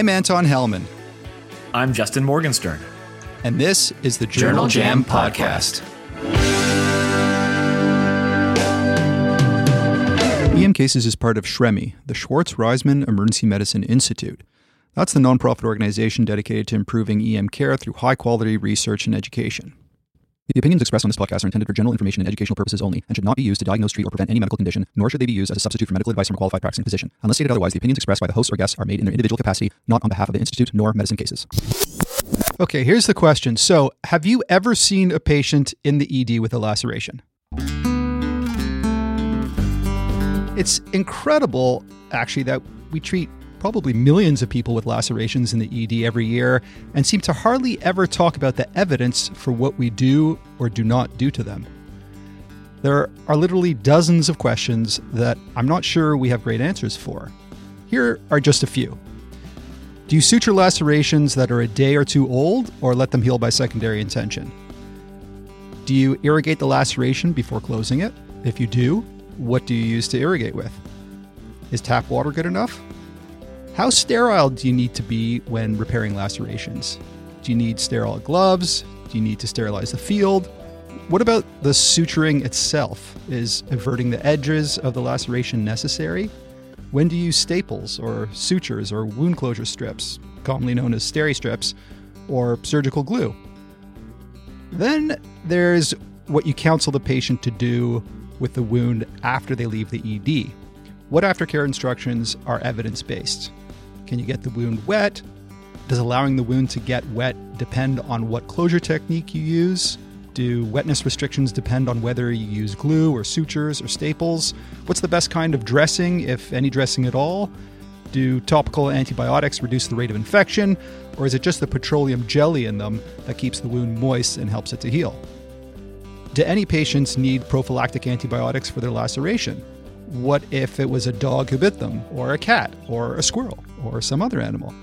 I'm Anton Helman. I'm Justin Morgenstern. And this is the Journal, Journal Jam, Jam Podcast. EM Cases is part of SHREMI, the Schwartz Reisman Emergency Medicine Institute. That's the nonprofit organization dedicated to improving EM care through high quality research and education. The opinions expressed on this podcast are intended for general information and educational purposes only and should not be used to diagnose, treat, or prevent any medical condition, nor should they be used as a substitute for medical advice from a qualified practicing physician. Unless stated otherwise, the opinions expressed by the hosts or guests are made in their individual capacity, not on behalf of the Institute nor medicine cases. Okay, here's the question. So, have you ever seen a patient in the ED with a laceration? It's incredible, actually, that we treat probably millions of people with lacerations in the ED every year and seem to hardly ever talk about the evidence for what we do or do not do to them. There are literally dozens of questions that I'm not sure we have great answers for. Here are just a few. Do you suture lacerations that are a day or two old or let them heal by secondary intention? Do you irrigate the laceration before closing it? If you do, what do you use to irrigate with? Is tap water good enough? How sterile do you need to be when repairing lacerations? Do you need sterile gloves? Do you need to sterilize the field? What about the suturing itself? Is everting the edges of the laceration necessary? When do you use staples or sutures or wound closure strips, commonly known as steri strips, or surgical glue? Then there's what you counsel the patient to do with the wound after they leave the ED. What aftercare instructions are evidence based? Can you get the wound wet? Does allowing the wound to get wet depend on what closure technique you use? Do wetness restrictions depend on whether you use glue or sutures or staples? What's the best kind of dressing, if any dressing at all? Do topical antibiotics reduce the rate of infection, or is it just the petroleum jelly in them that keeps the wound moist and helps it to heal? Do any patients need prophylactic antibiotics for their laceration? What if it was a dog who bit them, or a cat, or a squirrel, or some other animal?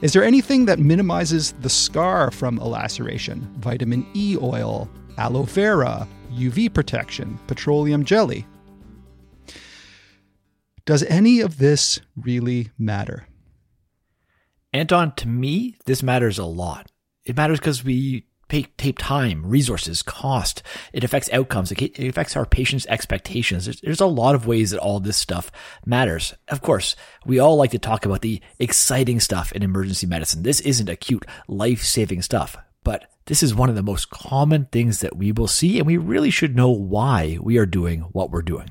Is there anything that minimizes the scar from a laceration? Vitamin E oil, aloe vera, UV protection, petroleum jelly? Does any of this really matter? Anton, to me, this matters a lot. It matters because we take time, resources, cost. It affects outcomes. It, affects our patients' expectations. There's, there's a lot of ways that all this stuff matters. Of course, we all like to talk about the exciting stuff in emergency medicine. This isn't acute, life saving stuff, but this is one of the most common things that we will see, and we really should know why we are doing what we're doing.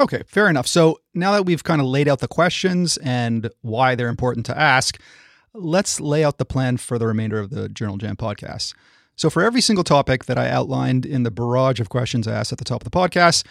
Okay, fair enough. So now that we've kind of laid out the questions and why they're important to ask, let's lay out the plan for the remainder of the Journal Jam podcast. So, for every single topic that I outlined in the barrage of questions I asked at the top of the podcast,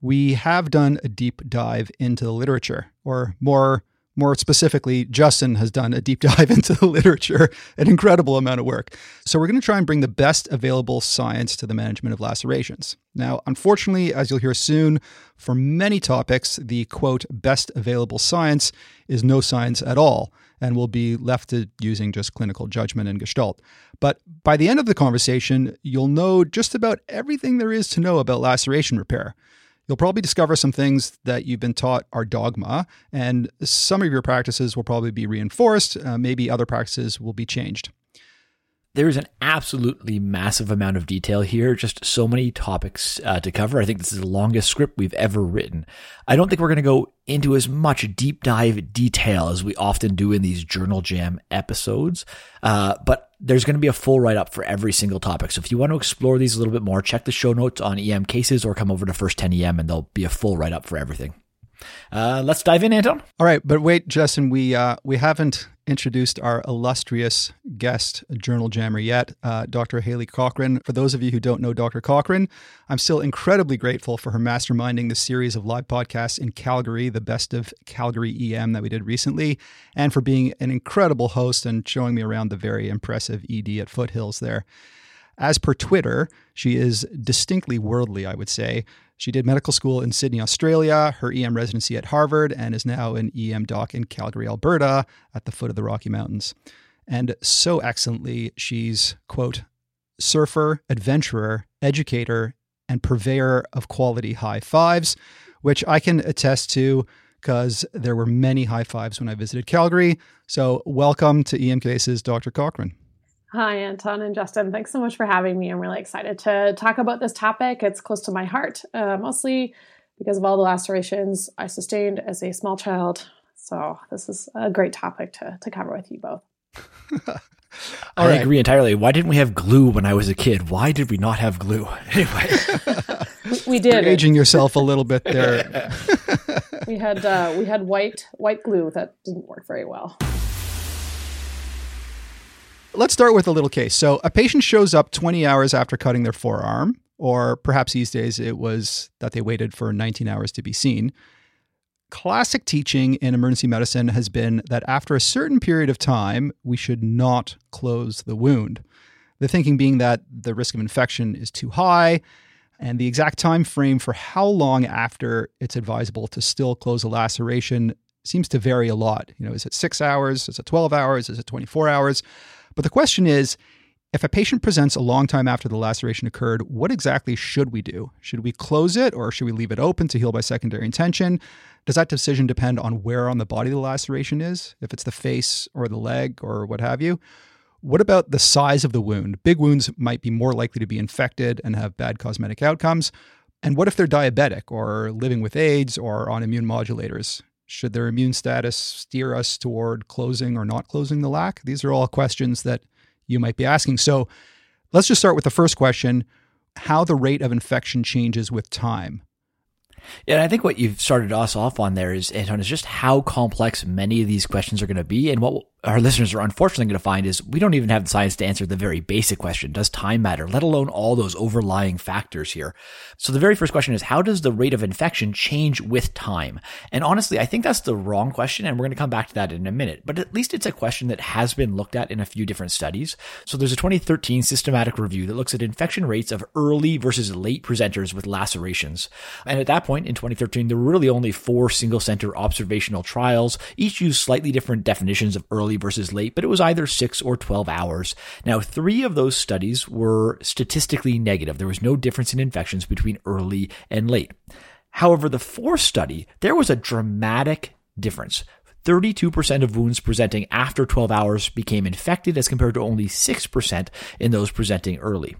we have done a deep dive into the literature, or more more specifically, Justin has done a deep dive into the literature, an incredible amount of work. So, we're going to try and bring the best available science to the management of lacerations. Now, unfortunately, as you'll hear soon, for many topics, the quote, best available science is no science at all and will be left to using just clinical judgment and gestalt. But by the end of the conversation, you'll know just about everything there is to know about laceration repair. You'll probably discover some things that you've been taught are dogma, and some of your practices will probably be reinforced. Uh, maybe other practices will be changed. There's an absolutely massive amount of detail here, just so many topics uh, to cover. I think this is the longest script we've ever written. I don't think we're going to go into as much deep dive detail as we often do in these Journal Jam episodes, uh, but there's going to be a full write up for every single topic. So if you want to explore these a little bit more, check the show notes on EM cases or come over to First 10 EM and there'll be a full write up for everything. Uh, let's dive in, Anton. All right, but wait, Justin, we uh, we haven't introduced our illustrious guest journal jammer yet, uh, Dr. Haley Cochrane. For those of you who don't know Dr. Cochrane, I'm still incredibly grateful for her masterminding the series of live podcasts in Calgary, the best of Calgary EM that we did recently, and for being an incredible host and showing me around the very impressive ED at Foothills there. As per Twitter, she is distinctly worldly, I would say. She did medical school in Sydney, Australia, her EM residency at Harvard, and is now an EM doc in Calgary, Alberta, at the foot of the Rocky Mountains. And so excellently, she's, quote, surfer, adventurer, educator, and purveyor of quality high fives, which I can attest to because there were many high fives when I visited Calgary. So, welcome to EM Cases, Dr. Cochrane. Hi, Anton and Justin. Thanks so much for having me. I'm really excited to talk about this topic. It's close to my heart, uh, mostly because of all the lacerations I sustained as a small child. So, this is a great topic to, to cover with you both. I right. agree entirely. Why didn't we have glue when I was a kid? Why did we not have glue? Anyway, we did. You're aging yourself a little bit there. we had uh, we had white white glue that didn't work very well. Let's start with a little case. So, a patient shows up 20 hours after cutting their forearm, or perhaps these days it was that they waited for 19 hours to be seen classic teaching in emergency medicine has been that after a certain period of time, we should not close the wound. The thinking being that the risk of infection is too high, and the exact time frame for how long after it's advisable to still close a laceration seems to vary a lot. You know, is it 6 hours, is it 12 hours, is it 24 hours? But the question is, if a patient presents a long time after the laceration occurred, what exactly should we do? Should we close it or should we leave it open to heal by secondary intention? Does that decision depend on where on the body the laceration is, if it's the face or the leg or what have you? What about the size of the wound? Big wounds might be more likely to be infected and have bad cosmetic outcomes. And what if they're diabetic or living with AIDS or on immune modulators? Should their immune status steer us toward closing or not closing the lac? These are all questions that you might be asking. So let's just start with the first question how the rate of infection changes with time. And I think what you've started us off on there is, Anton, is just how complex many of these questions are going to be. And what our listeners are unfortunately going to find is we don't even have the science to answer the very basic question. Does time matter? Let alone all those overlying factors here. So the very first question is, how does the rate of infection change with time? And honestly, I think that's the wrong question. And we're going to come back to that in a minute, but at least it's a question that has been looked at in a few different studies. So there's a 2013 systematic review that looks at infection rates of early versus late presenters with lacerations. And at that point in 2013, there were really only four single center observational trials. Each used slightly different definitions of early early versus late, but it was either six or 12 hours. Now, three of those studies were statistically negative. There was no difference in infections between early and late. However, the fourth study, there was a dramatic difference. 32% of wounds presenting after 12 hours became infected as compared to only 6% in those presenting early.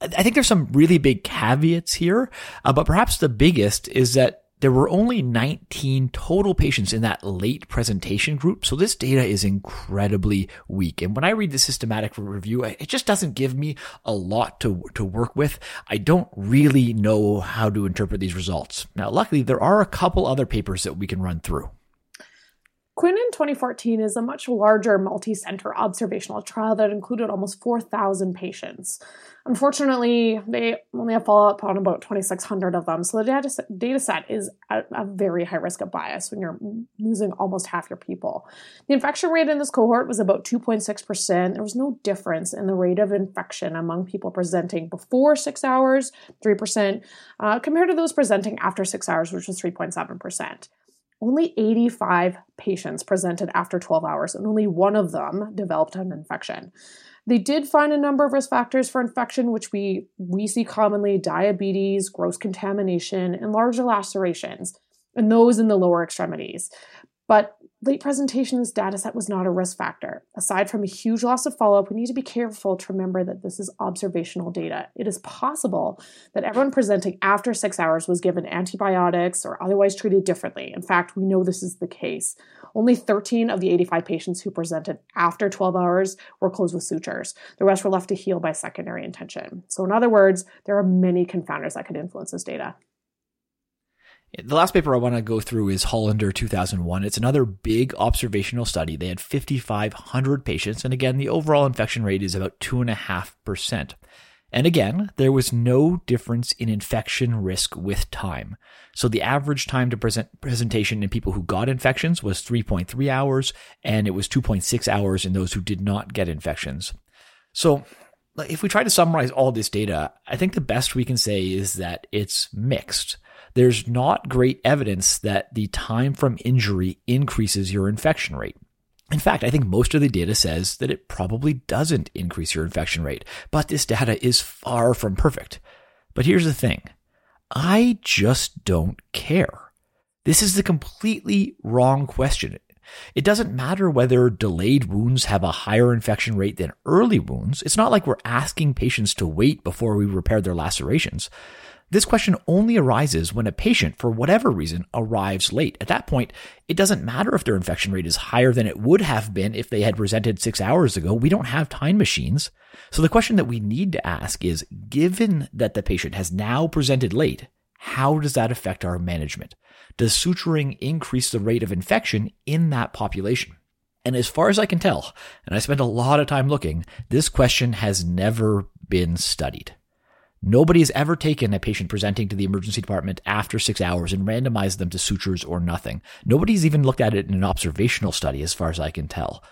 I think there's some really big caveats here, uh, but perhaps the biggest is that there were only 19 total patients in that late presentation group. So this data is incredibly weak. And when I read the systematic review, it just doesn't give me a lot to, to work with. I don't really know how to interpret these results. Now, luckily, there are a couple other papers that we can run through. Quinn in 2014 is a much larger multi center observational trial that included almost 4,000 patients. Unfortunately, they only have follow up on about 2,600 of them, so the data, data set is at a very high risk of bias when you're losing almost half your people. The infection rate in this cohort was about 2.6%. There was no difference in the rate of infection among people presenting before six hours, 3%, uh, compared to those presenting after six hours, which was 3.7%. Only 85 patients presented after 12 hours, and only one of them developed an infection. They did find a number of risk factors for infection, which we, we see commonly diabetes, gross contamination, and larger lacerations, and those in the lower extremities. But late presentation this data set was not a risk factor. Aside from a huge loss of follow up, we need to be careful to remember that this is observational data. It is possible that everyone presenting after six hours was given antibiotics or otherwise treated differently. In fact, we know this is the case. Only 13 of the 85 patients who presented after 12 hours were closed with sutures. The rest were left to heal by secondary intention. So, in other words, there are many confounders that could influence this data. The last paper I want to go through is Hollander 2001. It's another big observational study. They had 5,500 patients, and again, the overall infection rate is about 2.5%. And again, there was no difference in infection risk with time. So the average time to present presentation in people who got infections was 3.3 hours, and it was 2.6 hours in those who did not get infections. So if we try to summarize all this data, I think the best we can say is that it's mixed there's not great evidence that the time from injury increases your infection rate. In fact, I think most of the data says that it probably doesn't increase your infection rate, but this data is far from perfect. But here's the thing I just don't care. This is the completely wrong question. It doesn't matter whether delayed wounds have a higher infection rate than early wounds. It's not like we're asking patients to wait before we repair their lacerations. This question only arises when a patient, for whatever reason, arrives late. At that point, it doesn't matter if their infection rate is higher than it would have been if they had presented six hours ago. We don't have time machines. So the question that we need to ask is, given that the patient has now presented late, how does that affect our management? Does suturing increase the rate of infection in that population? And as far as I can tell, and I spent a lot of time looking, this question has never been studied. Nobody has ever taken a patient presenting to the emergency department after six hours and randomized them to sutures or nothing. Nobody's even looked at it in an observational study, as far as I can tell.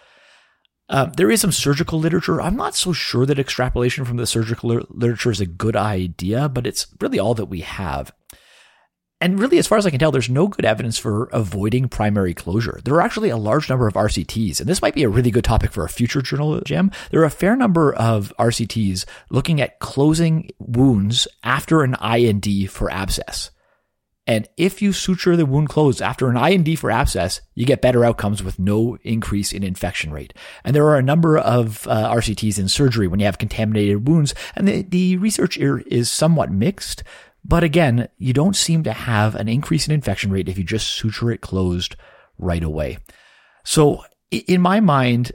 Uh, there is some surgical literature. I'm not so sure that extrapolation from the surgical literature is a good idea, but it's really all that we have. And really, as far as I can tell, there's no good evidence for avoiding primary closure. There are actually a large number of RCTs, and this might be a really good topic for a future journal, Jam. There are a fair number of RCTs looking at closing wounds after an I&D for abscess. And if you suture the wound closed after an I&D for abscess, you get better outcomes with no increase in infection rate. And there are a number of uh, RCTs in surgery when you have contaminated wounds, and the, the research here is somewhat mixed. But again, you don't seem to have an increase in infection rate if you just suture it closed right away. So in my mind,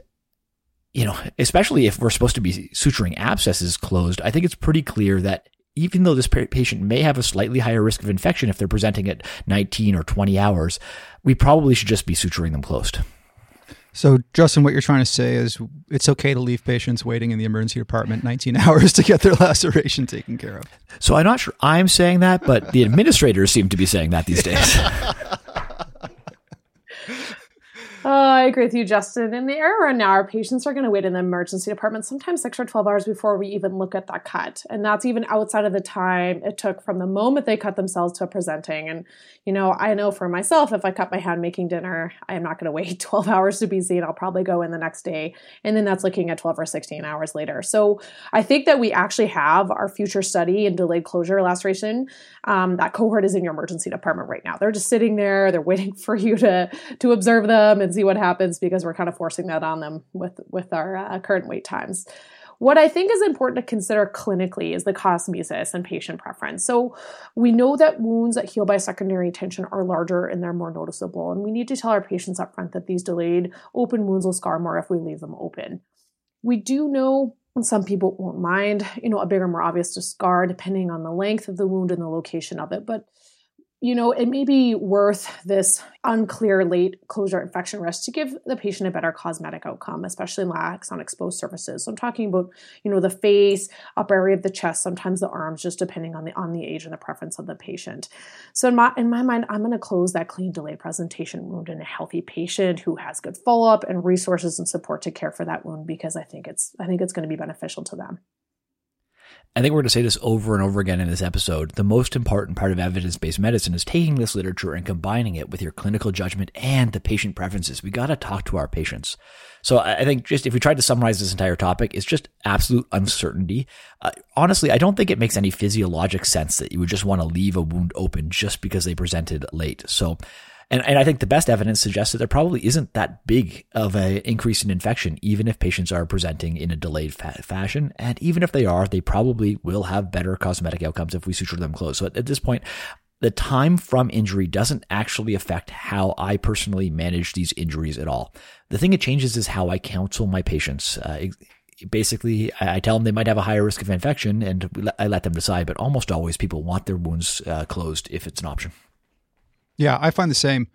you know, especially if we're supposed to be suturing abscesses closed, I think it's pretty clear that even though this patient may have a slightly higher risk of infection if they're presenting at 19 or 20 hours, we probably should just be suturing them closed. So, Justin, what you're trying to say is it's okay to leave patients waiting in the emergency department 19 hours to get their laceration taken care of. So, I'm not sure I'm saying that, but the administrators seem to be saying that these days. Oh, I agree with you, Justin. In the era now, our patients are going to wait in the emergency department sometimes six or 12 hours before we even look at that cut. And that's even outside of the time it took from the moment they cut themselves to presenting. And, you know, I know for myself, if I cut my hand making dinner, I am not going to wait 12 hours to be seen. I'll probably go in the next day. And then that's looking at 12 or 16 hours later. So I think that we actually have our future study in delayed closure laceration. Um, that cohort is in your emergency department right now. They're just sitting there, they're waiting for you to, to observe them and see what happens because we're kind of forcing that on them with with our uh, current wait times. What I think is important to consider clinically is the cosmesis and patient preference. So, we know that wounds that heal by secondary intention are larger and they're more noticeable. And we need to tell our patients up front that these delayed open wounds will scar more if we leave them open. We do know some people won't mind, you know, a bigger, more obvious scar depending on the length of the wound and the location of it. But you know, it may be worth this unclear late closure infection risk to give the patient a better cosmetic outcome, especially in lax on exposed surfaces. So I'm talking about, you know, the face, upper area of the chest, sometimes the arms, just depending on the on the age and the preference of the patient. So in my in my mind, I'm going to close that clean delay presentation wound in a healthy patient who has good follow up and resources and support to care for that wound because I think it's I think it's going to be beneficial to them. I think we're going to say this over and over again in this episode. The most important part of evidence based medicine is taking this literature and combining it with your clinical judgment and the patient preferences. We got to talk to our patients. So I think just if we tried to summarize this entire topic, it's just absolute uncertainty. Uh, honestly, I don't think it makes any physiologic sense that you would just want to leave a wound open just because they presented late. So and, and I think the best evidence suggests that there probably isn't that big of an increase in infection, even if patients are presenting in a delayed fa- fashion. And even if they are, they probably will have better cosmetic outcomes if we suture them closed. So at, at this point, the time from injury doesn't actually affect how I personally manage these injuries at all. The thing it changes is how I counsel my patients. Uh, basically, I tell them they might have a higher risk of infection and I let them decide, but almost always people want their wounds uh, closed if it's an option. Yeah, I find the same.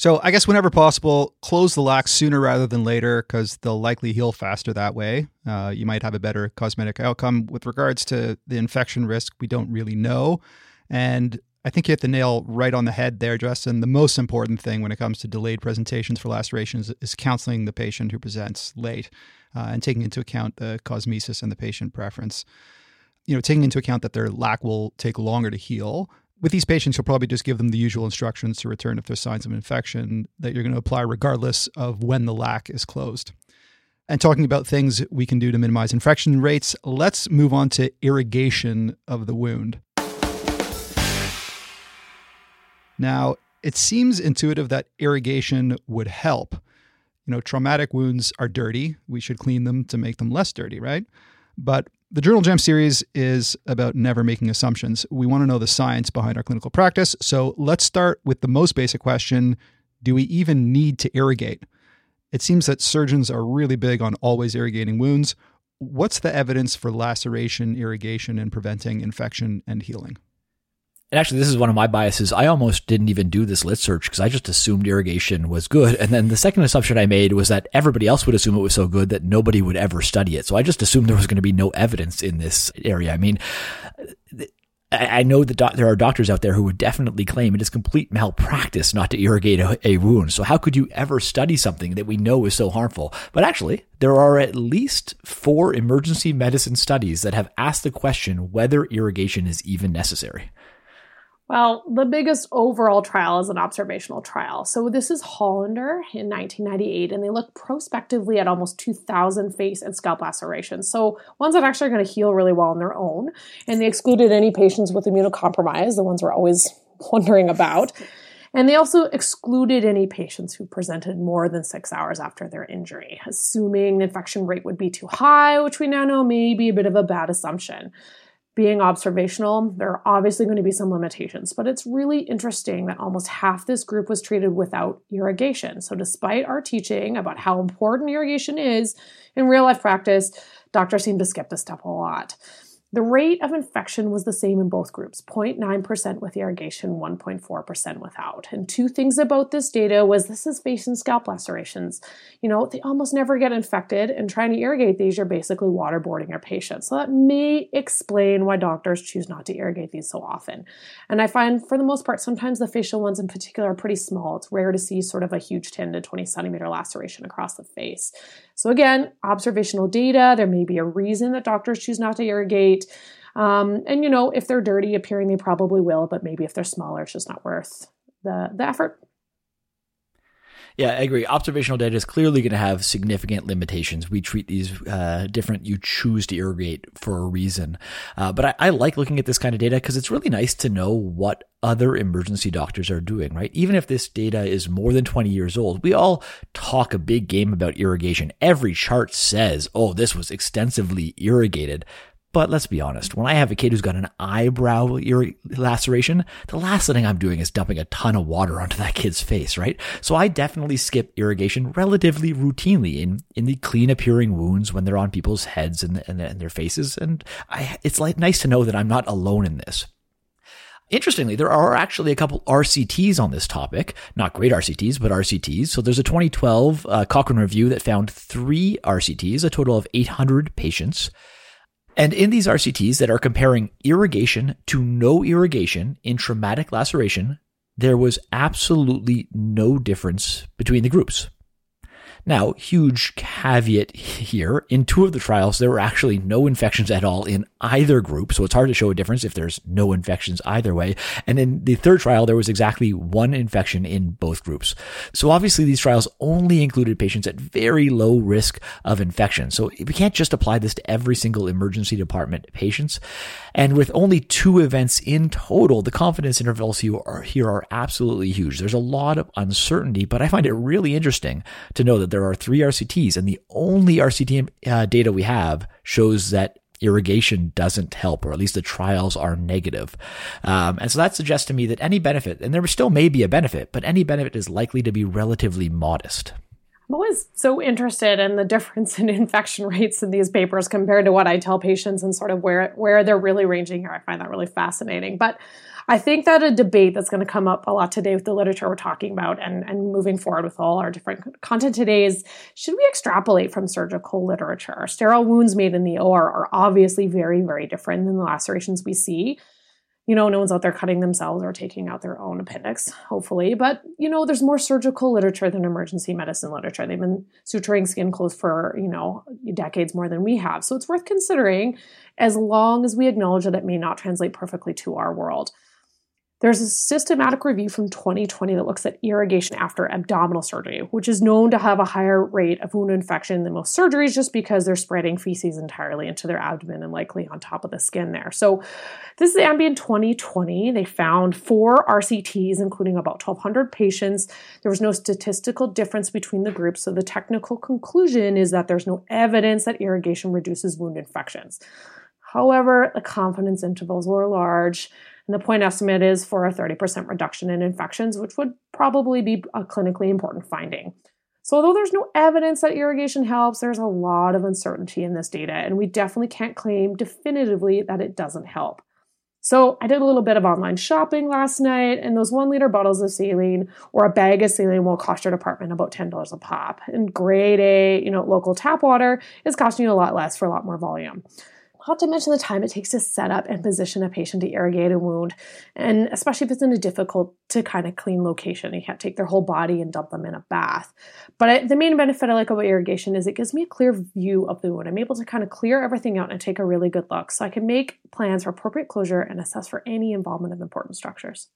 So I guess whenever possible, close the lacs sooner rather than later because they'll likely heal faster that way. Uh, you might have a better cosmetic outcome. With regards to the infection risk, we don't really know. And I think you hit the nail right on the head there, Justin. The most important thing when it comes to delayed presentations for lacerations is counseling the patient who presents late uh, and taking into account the cosmesis and the patient preference. You know, taking into account that their lac will take longer to heal with these patients, you'll probably just give them the usual instructions to return if there's signs of infection that you're going to apply regardless of when the lac is closed. And talking about things we can do to minimize infection rates, let's move on to irrigation of the wound. Now, it seems intuitive that irrigation would help. You know, traumatic wounds are dirty. We should clean them to make them less dirty, right? But the Journal Jam series is about never making assumptions. We want to know the science behind our clinical practice. So let's start with the most basic question Do we even need to irrigate? It seems that surgeons are really big on always irrigating wounds. What's the evidence for laceration, irrigation, and preventing infection and healing? And actually, this is one of my biases. I almost didn't even do this lit search because I just assumed irrigation was good. And then the second assumption I made was that everybody else would assume it was so good that nobody would ever study it. So I just assumed there was going to be no evidence in this area. I mean, I know that there are doctors out there who would definitely claim it is complete malpractice not to irrigate a, wound. So how could you ever study something that we know is so harmful? But actually, there are at least four emergency medicine studies that have asked the question whether irrigation is even necessary. Well, the biggest overall trial is an observational trial. So this is Hollander in 1998, and they look prospectively at almost 2,000 face and scalp lacerations. So ones that actually are going to heal really well on their own. And they excluded any patients with immunocompromise, the ones we're always wondering about. And they also excluded any patients who presented more than six hours after their injury, assuming the infection rate would be too high, which we now know may be a bit of a bad assumption being observational, there are obviously going to be some limitations, but it's really interesting that almost half this group was treated without irrigation. So, despite our teaching about how important irrigation is in real life practice, doctors seem to skip this step a lot. The rate of infection was the same in both groups 0.9% with irrigation, 1.4% without. And two things about this data was this is face and scalp lacerations. You know, they almost never get infected, and trying to irrigate these, you're basically waterboarding your patients. So that may explain why doctors choose not to irrigate these so often. And I find for the most part, sometimes the facial ones in particular are pretty small. It's rare to see sort of a huge 10 to 20 centimeter laceration across the face. So, again, observational data, there may be a reason that doctors choose not to irrigate. Um, and, you know, if they're dirty appearing, they probably will, but maybe if they're smaller, it's just not worth the, the effort. Yeah, I agree. Observational data is clearly going to have significant limitations. We treat these uh, different. You choose to irrigate for a reason. Uh, but I, I, like looking at this kind of data because it's really nice to know what other emergency doctors are doing, right? Even if this data is more than 20 years old, we all talk a big game about irrigation. Every chart says, oh, this was extensively irrigated. But let's be honest, when I have a kid who's got an eyebrow laceration, the last thing I'm doing is dumping a ton of water onto that kid's face, right? So I definitely skip irrigation relatively routinely in, in the clean appearing wounds when they're on people's heads and, and, and their faces. And I, it's like nice to know that I'm not alone in this. Interestingly, there are actually a couple RCTs on this topic, not great RCTs, but RCTs. So there's a 2012 uh, Cochrane review that found three RCTs, a total of 800 patients. And in these RCTs that are comparing irrigation to no irrigation in traumatic laceration, there was absolutely no difference between the groups. Now, huge caveat here. In two of the trials, there were actually no infections at all in either group. So it's hard to show a difference if there's no infections either way. And in the third trial, there was exactly one infection in both groups. So obviously these trials only included patients at very low risk of infection. So we can't just apply this to every single emergency department patients. And with only two events in total, the confidence intervals here are, here are absolutely huge. There's a lot of uncertainty, but I find it really interesting to know that there are three RCTs, and the only RCT uh, data we have shows that irrigation doesn't help, or at least the trials are negative. Um, and so that suggests to me that any benefit, and there still may be a benefit, but any benefit is likely to be relatively modest. I'm always so interested in the difference in infection rates in these papers compared to what I tell patients and sort of where where they're really ranging here. I find that really fascinating. But I think that a debate that's going to come up a lot today with the literature we're talking about and, and moving forward with all our different content today is should we extrapolate from surgical literature? Sterile wounds made in the OR are obviously very, very different than the lacerations we see you know, no one's out there cutting themselves or taking out their own appendix, hopefully. But, you know, there's more surgical literature than emergency medicine literature. They've been suturing skin clothes for, you know, decades more than we have. So it's worth considering as long as we acknowledge that it may not translate perfectly to our world. There's a systematic review from 2020 that looks at irrigation after abdominal surgery, which is known to have a higher rate of wound infection than most surgeries just because they're spreading feces entirely into their abdomen and likely on top of the skin there. So, this is Ambien 2020. They found four RCTs, including about 1,200 patients. There was no statistical difference between the groups. So, the technical conclusion is that there's no evidence that irrigation reduces wound infections. However, the confidence intervals were large and the point estimate is for a 30% reduction in infections, which would probably be a clinically important finding. So, although there's no evidence that irrigation helps, there's a lot of uncertainty in this data, and we definitely can't claim definitively that it doesn't help. So, I did a little bit of online shopping last night, and those one liter bottles of saline or a bag of saline will cost your department about $10 a pop. And grade A, you know, local tap water is costing you a lot less for a lot more volume. Not to mention the time it takes to set up and position a patient to irrigate a wound, and especially if it's in a difficult to kind of clean location. You can't take their whole body and dump them in a bath. But I, the main benefit I like about irrigation is it gives me a clear view of the wound. I'm able to kind of clear everything out and take a really good look so I can make plans for appropriate closure and assess for any involvement of important structures.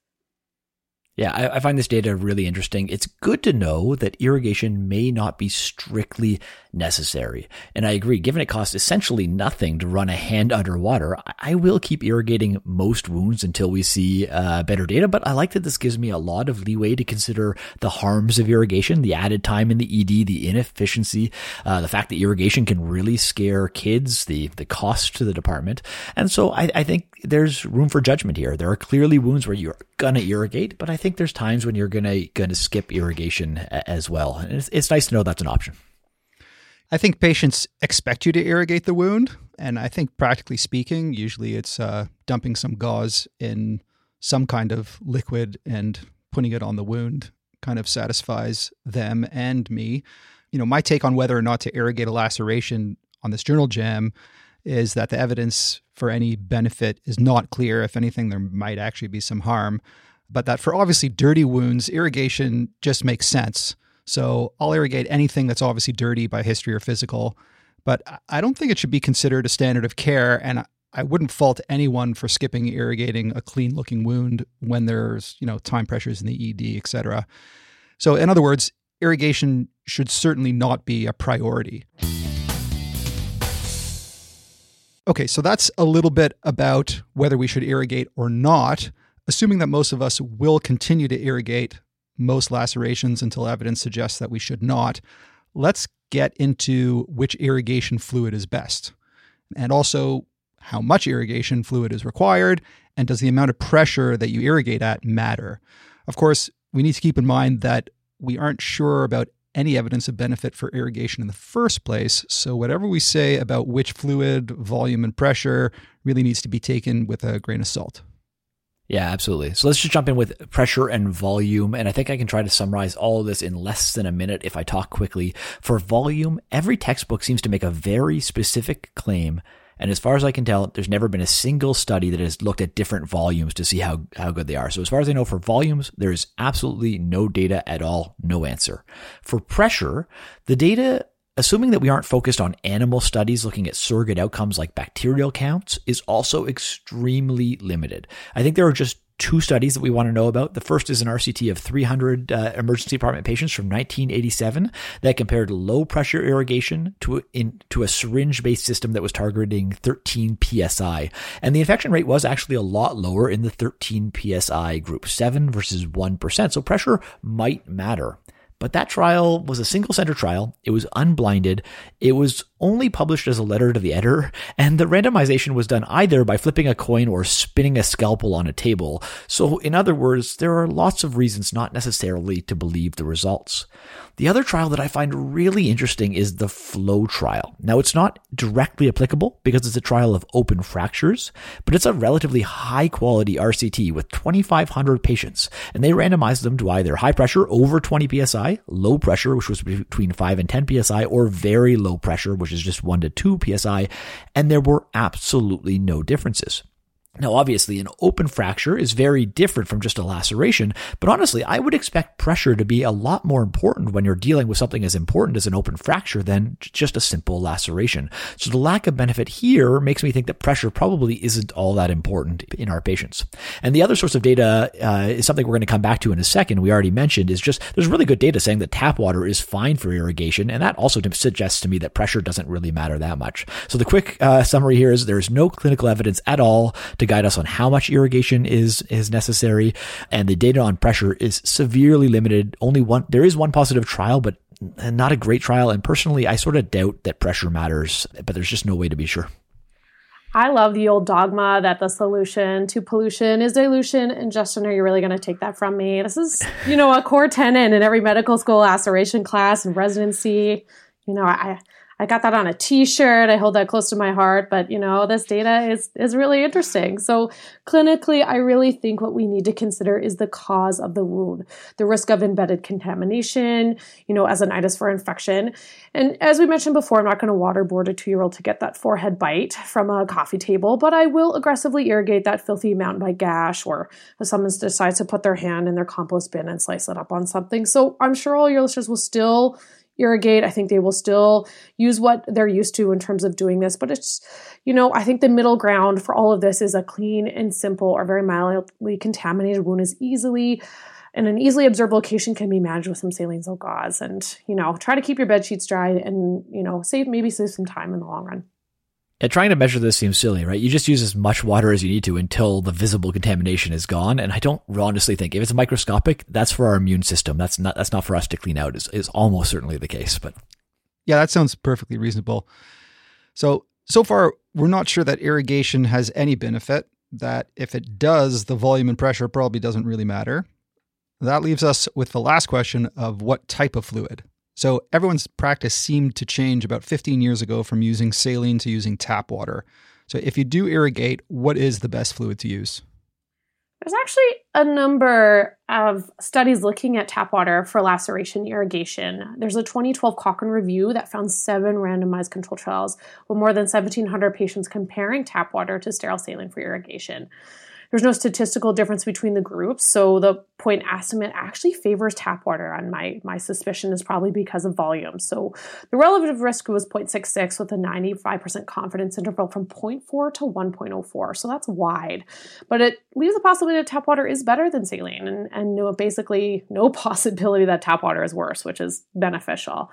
Yeah, I, I, find this data really interesting. It's good to know that irrigation may not be strictly necessary. And I agree, given it costs essentially nothing to run a hand underwater, I, I will keep irrigating most wounds until we see uh, better data. But I like that this gives me a lot of leeway to consider the harms of irrigation, the added time in the ED, the inefficiency, uh, the fact that irrigation can really scare kids, the, the cost to the department. And so I, I think there's room for judgment here. There are clearly wounds where you're gonna irrigate, but I think there's times when you're gonna gonna skip irrigation as well. And it's, it's nice to know that's an option. I think patients expect you to irrigate the wound, and I think practically speaking, usually it's uh, dumping some gauze in some kind of liquid and putting it on the wound kind of satisfies them and me. You know, my take on whether or not to irrigate a laceration on this journal jam is that the evidence for any benefit is not clear. If anything, there might actually be some harm. But that for obviously dirty wounds, irrigation just makes sense. So I'll irrigate anything that's obviously dirty by history or physical. But I don't think it should be considered a standard of care. And I wouldn't fault anyone for skipping irrigating a clean looking wound when there's, you know, time pressures in the ED, et cetera. So in other words, irrigation should certainly not be a priority. Okay, so that's a little bit about whether we should irrigate or not, assuming that most of us will continue to irrigate most lacerations until evidence suggests that we should not. Let's get into which irrigation fluid is best, and also how much irrigation fluid is required, and does the amount of pressure that you irrigate at matter? Of course, we need to keep in mind that we aren't sure about any evidence of benefit for irrigation in the first place. So, whatever we say about which fluid, volume, and pressure really needs to be taken with a grain of salt. Yeah, absolutely. So let's just jump in with pressure and volume. And I think I can try to summarize all of this in less than a minute if I talk quickly. For volume, every textbook seems to make a very specific claim and as far as I can tell, there's never been a single study that has looked at different volumes to see how, how good they are. So as far as I know for volumes, there's absolutely no data at all, no answer. For pressure, the data Assuming that we aren't focused on animal studies looking at surrogate outcomes like bacterial counts is also extremely limited. I think there are just two studies that we want to know about. The first is an RCT of 300 uh, emergency department patients from 1987 that compared low pressure irrigation to, in, to a syringe based system that was targeting 13 psi. And the infection rate was actually a lot lower in the 13 psi group, 7 versus 1%. So pressure might matter. But that trial was a single center trial. It was unblinded. It was only published as a letter to the editor, and the randomization was done either by flipping a coin or spinning a scalpel on a table. So, in other words, there are lots of reasons not necessarily to believe the results. The other trial that I find really interesting is the flow trial. Now, it's not directly applicable because it's a trial of open fractures, but it's a relatively high quality RCT with 2,500 patients, and they randomized them to either high pressure over 20 psi, low pressure, which was between 5 and 10 psi, or very low pressure, which is just 1 to 2 psi, and there were absolutely no differences. Now, obviously, an open fracture is very different from just a laceration, but honestly, I would expect pressure to be a lot more important when you're dealing with something as important as an open fracture than just a simple laceration. So the lack of benefit here makes me think that pressure probably isn't all that important in our patients. And the other source of data uh, is something we're going to come back to in a second. We already mentioned is just there's really good data saying that tap water is fine for irrigation, and that also suggests to me that pressure doesn't really matter that much. So the quick uh, summary here is there's no clinical evidence at all to guide us on how much irrigation is is necessary, and the data on pressure is severely limited. Only one there is one positive trial, but not a great trial. And personally, I sort of doubt that pressure matters, but there's just no way to be sure. I love the old dogma that the solution to pollution is dilution. And Justin, are you really going to take that from me? This is, you know, a core tenet in every medical school laceration class and residency. You know, I I got that on a t-shirt. I hold that close to my heart, but you know, this data is is really interesting. So clinically, I really think what we need to consider is the cause of the wound, the risk of embedded contamination, you know, as a nidus for infection. And as we mentioned before, I'm not going to waterboard a 2-year-old to get that forehead bite from a coffee table, but I will aggressively irrigate that filthy mountain bike gash or if someone decides to put their hand in their compost bin and slice it up on something. So I'm sure all your listeners will still irrigate. I think they will still use what they're used to in terms of doing this. But it's, you know, I think the middle ground for all of this is a clean and simple or very mildly contaminated wound is easily and an easily observed location can be managed with some saline silk gauze. And, you know, try to keep your bed sheets dry and, you know, save maybe save some time in the long run. And trying to measure this seems silly, right? You just use as much water as you need to until the visible contamination is gone. And I don't honestly think if it's microscopic, that's for our immune system. That's not that's not for us to clean out. Is is almost certainly the case. But yeah, that sounds perfectly reasonable. So so far, we're not sure that irrigation has any benefit. That if it does, the volume and pressure probably doesn't really matter. That leaves us with the last question of what type of fluid. So everyone's practice seemed to change about 15 years ago from using saline to using tap water. So if you do irrigate, what is the best fluid to use? There's actually a number of studies looking at tap water for laceration irrigation. There's a 2012 Cochrane review that found seven randomized control trials with more than 1,700 patients comparing tap water to sterile saline for irrigation. There's no statistical difference between the groups, so the point estimate actually favors tap water. And my my suspicion is probably because of volume. So the relative risk was 0.66 with a 95% confidence interval from 0.4 to 1.04. So that's wide, but it leaves the possibility that tap water is better than saline, and and no basically no possibility that tap water is worse, which is beneficial.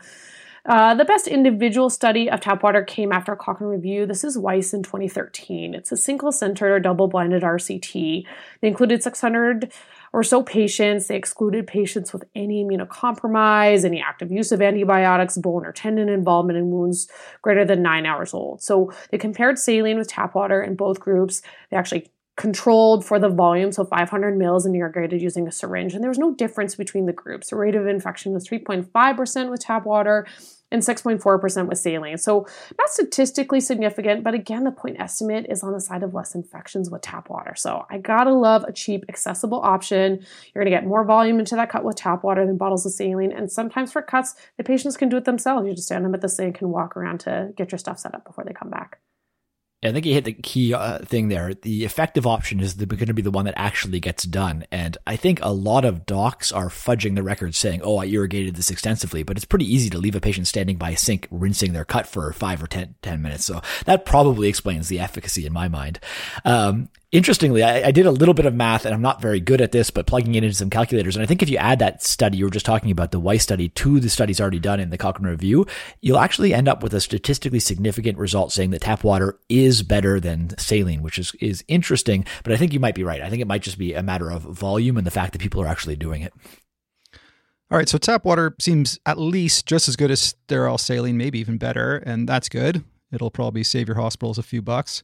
Uh, the best individual study of tap water came after a Cochrane review. This is Weiss in 2013. It's a single centered or double blinded RCT. They included 600 or so patients. They excluded patients with any immunocompromise, any active use of antibiotics, bone or tendon involvement in wounds greater than nine hours old. So they compared saline with tap water in both groups. They actually controlled for the volume, so 500 mils and irrigated using a syringe. And there was no difference between the groups. The rate of infection was 3.5% with tap water and 6.4% with saline. So not statistically significant, but again, the point estimate is on the side of less infections with tap water. So I gotta love a cheap, accessible option. You're gonna get more volume into that cut with tap water than bottles of saline. And sometimes for cuts, the patients can do it themselves. You just stand them at the sink and walk around to get your stuff set up before they come back. I think you hit the key uh, thing there. The effective option is going to be the one that actually gets done. And I think a lot of docs are fudging the record saying, oh, I irrigated this extensively, but it's pretty easy to leave a patient standing by a sink rinsing their cut for five or ten, 10 minutes. So that probably explains the efficacy in my mind. Um, interestingly, I, I, did a little bit of math and I'm not very good at this, but plugging it into some calculators. And I think if you add that study you were just talking about, the Weiss study to the studies already done in the Cochrane review, you'll actually end up with a statistically significant result saying that tap water is better than saline, which is, is interesting. But I think you might be right. I think it might just be a matter of volume and the fact that people are actually doing it. All right, so tap water seems at least just as good as sterile saline, maybe even better, and that's good. It'll probably save your hospitals a few bucks.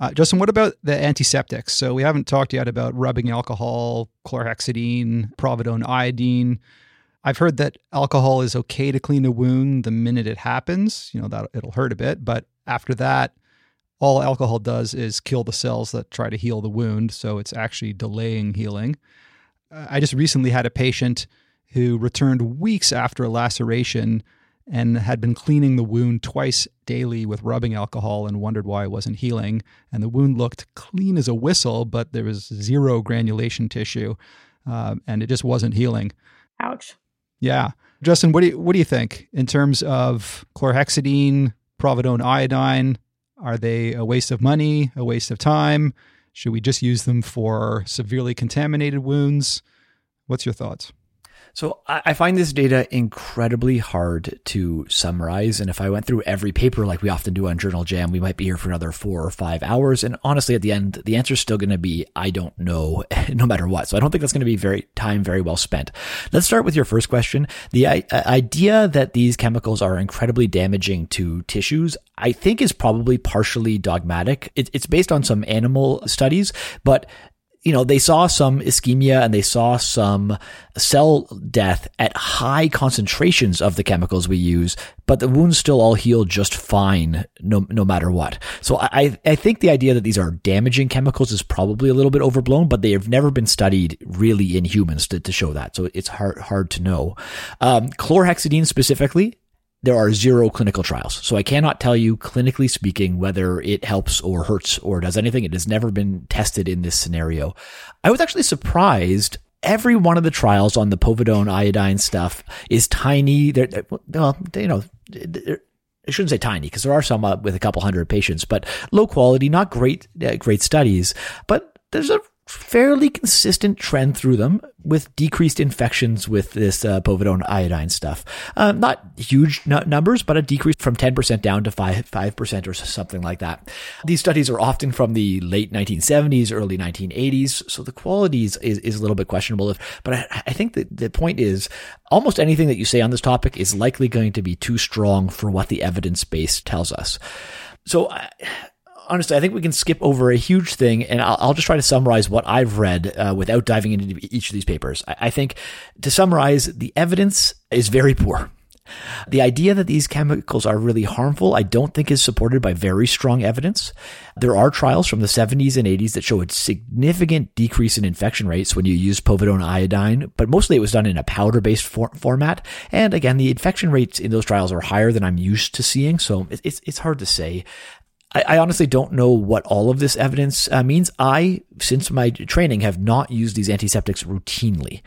Uh, Justin, what about the antiseptics? So we haven't talked yet about rubbing alcohol, chlorhexidine, providone iodine. I've heard that alcohol is okay to clean a wound the minute it happens. You know that it'll hurt a bit, but after that, all alcohol does is kill the cells that try to heal the wound. So it's actually delaying healing. Uh, I just recently had a patient who returned weeks after a laceration and had been cleaning the wound twice daily with rubbing alcohol and wondered why it wasn't healing. And the wound looked clean as a whistle, but there was zero granulation tissue, uh, and it just wasn't healing. Ouch. Yeah, Justin, what do you what do you think in terms of chlorhexidine, povidone iodine? Are they a waste of money, a waste of time? Should we just use them for severely contaminated wounds? What's your thoughts? So I find this data incredibly hard to summarize. And if I went through every paper like we often do on Journal Jam, we might be here for another four or five hours. And honestly, at the end, the answer is still going to be, I don't know, no matter what. So I don't think that's going to be very time very well spent. Let's start with your first question. The uh, idea that these chemicals are incredibly damaging to tissues, I think is probably partially dogmatic. it's based on some animal studies, but you know, they saw some ischemia and they saw some cell death at high concentrations of the chemicals we use, but the wounds still all heal just fine, no, no matter what. So I, I think the idea that these are damaging chemicals is probably a little bit overblown, but they have never been studied really in humans to, to show that. So it's hard, hard to know. Um, chlorhexidine specifically, there are zero clinical trials. So I cannot tell you clinically speaking whether it helps or hurts or does anything. It has never been tested in this scenario. I was actually surprised. Every one of the trials on the povidone iodine stuff is tiny. They're, well, they, you know, I shouldn't say tiny because there are some uh, with a couple hundred patients, but low quality, not great, uh, great studies. But there's a fairly consistent trend through them with decreased infections with this uh, povidone iodine stuff. Um, not huge n- numbers, but a decrease from 10% down to 5, 5% or something like that. These studies are often from the late 1970s, early 1980s, so the quality is, is, is a little bit questionable. If, but I, I think that the point is almost anything that you say on this topic is likely going to be too strong for what the evidence base tells us. So, uh, honestly, I think we can skip over a huge thing, and I'll, I'll just try to summarize what I've read uh, without diving into each of these papers. I, I think to summarize, the evidence is very poor. The idea that these chemicals are really harmful, I don't think is supported by very strong evidence. There are trials from the 70s and 80s that show a significant decrease in infection rates when you use povidone iodine, but mostly it was done in a powder based for- format. And again, the infection rates in those trials are higher than I'm used to seeing, so it's, it's hard to say. I, I honestly don't know what all of this evidence uh, means. I, since my training, have not used these antiseptics routinely.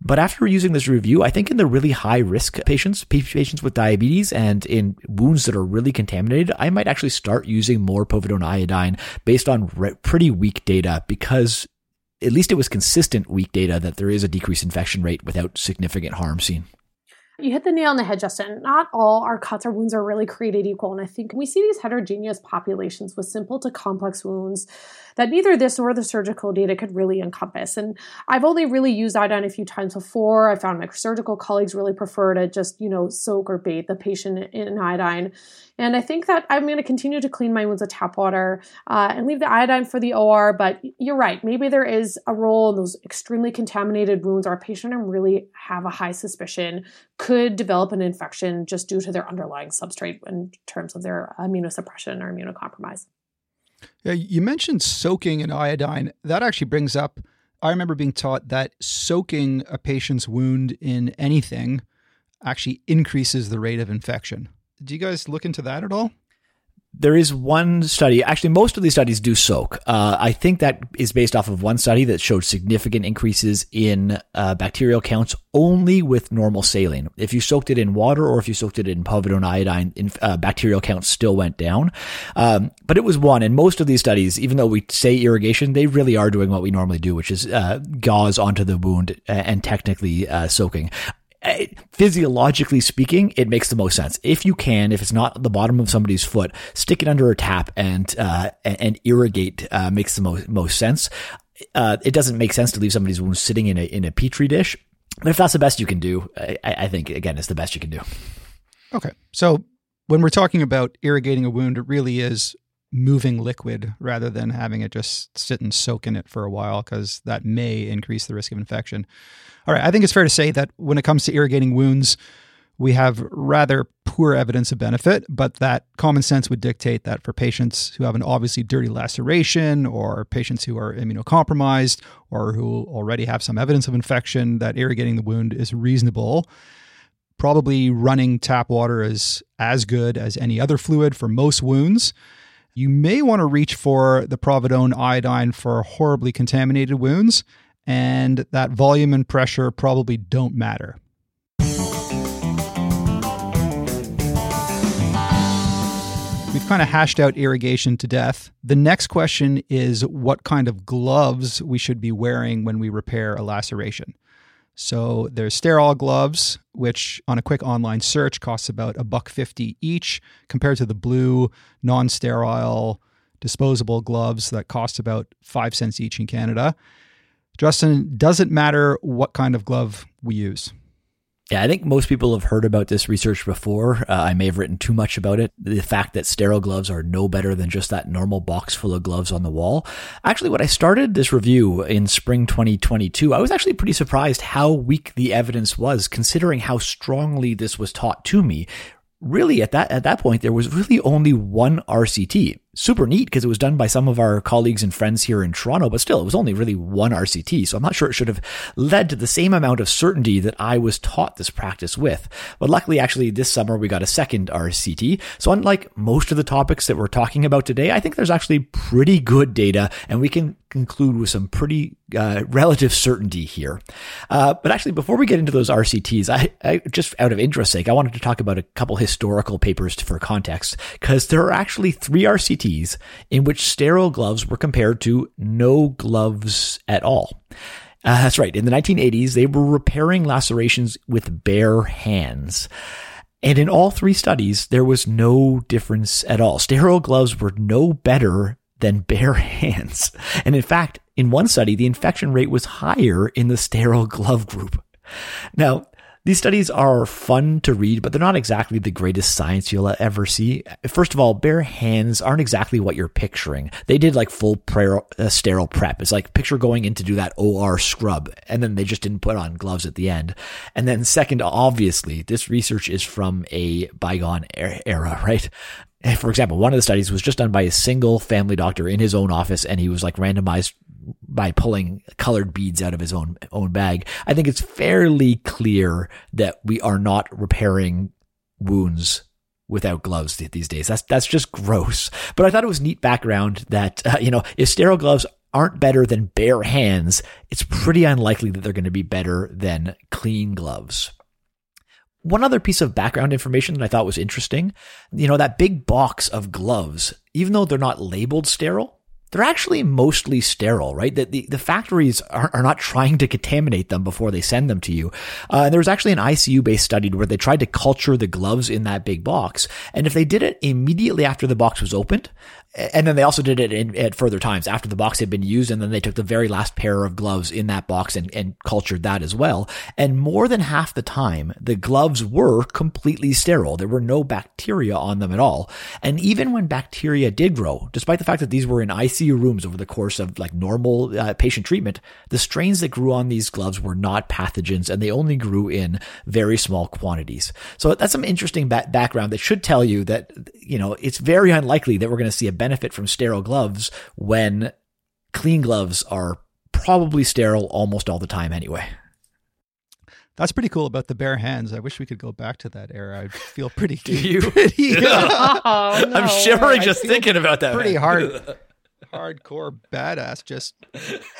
But after using this review, I think in the really high risk patients, patients with diabetes and in wounds that are really contaminated, I might actually start using more povidone iodine based on re- pretty weak data because at least it was consistent weak data that there is a decreased infection rate without significant harm seen. You hit the nail on the head, Justin. Not all our cuts or wounds are really created equal. And I think we see these heterogeneous populations with simple to complex wounds that neither this nor the surgical data could really encompass. And I've only really used iodine a few times before. I found my surgical colleagues really prefer to just, you know, soak or bathe the patient in iodine. And I think that I'm going to continue to clean my wounds with tap water uh, and leave the iodine for the OR. But you're right. Maybe there is a role in those extremely contaminated wounds. Our patient and really have a high suspicion could develop an infection just due to their underlying substrate in terms of their immunosuppression or immunocompromise. Yeah, you mentioned soaking in iodine. That actually brings up. I remember being taught that soaking a patient's wound in anything actually increases the rate of infection. Do you guys look into that at all? There is one study, actually, most of these studies do soak. Uh, I think that is based off of one study that showed significant increases in uh, bacterial counts only with normal saline. If you soaked it in water or if you soaked it in povidone iodine, in, uh, bacterial counts still went down. Um, but it was one. And most of these studies, even though we say irrigation, they really are doing what we normally do, which is uh, gauze onto the wound and technically uh, soaking physiologically speaking, it makes the most sense. If you can, if it's not the bottom of somebody's foot, stick it under a tap and uh, and irrigate uh, makes the most most sense. Uh, it doesn't make sense to leave somebody's wound sitting in a in a petri dish. But if that's the best you can do, I, I think again it's the best you can do. Okay, so when we're talking about irrigating a wound, it really is moving liquid rather than having it just sit and soak in it for a while because that may increase the risk of infection. All right, I think it's fair to say that when it comes to irrigating wounds, we have rather poor evidence of benefit, but that common sense would dictate that for patients who have an obviously dirty laceration or patients who are immunocompromised or who already have some evidence of infection, that irrigating the wound is reasonable. Probably running tap water is as good as any other fluid for most wounds. You may want to reach for the Providone iodine for horribly contaminated wounds, and that volume and pressure probably don't matter. We've kind of hashed out irrigation to death. The next question is what kind of gloves we should be wearing when we repair a laceration. So there's sterile gloves, which on a quick online search costs about a buck fifty each, compared to the blue non-sterile disposable gloves that cost about five cents each in Canada. Justin, doesn't matter what kind of glove we use. Yeah, I think most people have heard about this research before. Uh, I may have written too much about it. The fact that sterile gloves are no better than just that normal box full of gloves on the wall. Actually, when I started this review in spring 2022, I was actually pretty surprised how weak the evidence was, considering how strongly this was taught to me. Really, at that at that point, there was really only one RCT super neat because it was done by some of our colleagues and friends here in Toronto, but still, it was only really one RCT. So I'm not sure it should have led to the same amount of certainty that I was taught this practice with. But luckily, actually, this summer we got a second RCT. So unlike most of the topics that we're talking about today, I think there's actually pretty good data and we can conclude with some pretty uh, relative certainty here. Uh, but actually, before we get into those RCTs, I, I, just out of interest sake, I wanted to talk about a couple historical papers for context because there are actually three RCTs in which sterile gloves were compared to no gloves at all. Uh, that's right. In the 1980s, they were repairing lacerations with bare hands. And in all three studies, there was no difference at all. Sterile gloves were no better than bare hands. And in fact, in one study, the infection rate was higher in the sterile glove group. Now, these studies are fun to read, but they're not exactly the greatest science you'll ever see. First of all, bare hands aren't exactly what you're picturing. They did like full prayer, uh, sterile prep. It's like picture going in to do that OR scrub, and then they just didn't put on gloves at the end. And then second, obviously, this research is from a bygone era, right? For example, one of the studies was just done by a single family doctor in his own office, and he was like randomized by pulling colored beads out of his own own bag. I think it's fairly clear that we are not repairing wounds without gloves these days. That's that's just gross. But I thought it was neat background that uh, you know if sterile gloves aren't better than bare hands, it's pretty unlikely that they're going to be better than clean gloves. One other piece of background information that I thought was interesting, you know, that big box of gloves, even though they're not labeled sterile, they're actually mostly sterile, right? The, the, the factories are, are, not trying to contaminate them before they send them to you. Uh, there was actually an ICU based study where they tried to culture the gloves in that big box. And if they did it immediately after the box was opened, and then they also did it in, at further times after the box had been used. And then they took the very last pair of gloves in that box and, and cultured that as well. And more than half the time, the gloves were completely sterile. There were no bacteria on them at all. And even when bacteria did grow, despite the fact that these were in ICU rooms over the course of like normal uh, patient treatment, the strains that grew on these gloves were not pathogens and they only grew in very small quantities. So that's some interesting ba- background that should tell you that, you know, it's very unlikely that we're going to see a benefit from sterile gloves when clean gloves are probably sterile almost all the time anyway. That's pretty cool about the bare hands. I wish we could go back to that era. I'd feel pretty. Do you? Pretty, oh, no. I'm shivering just thinking about that. Pretty hard, hardcore badass, just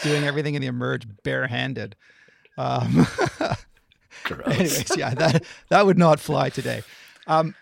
doing everything in the emerge barehanded. Um, anyways, yeah, that that would not fly today. Um,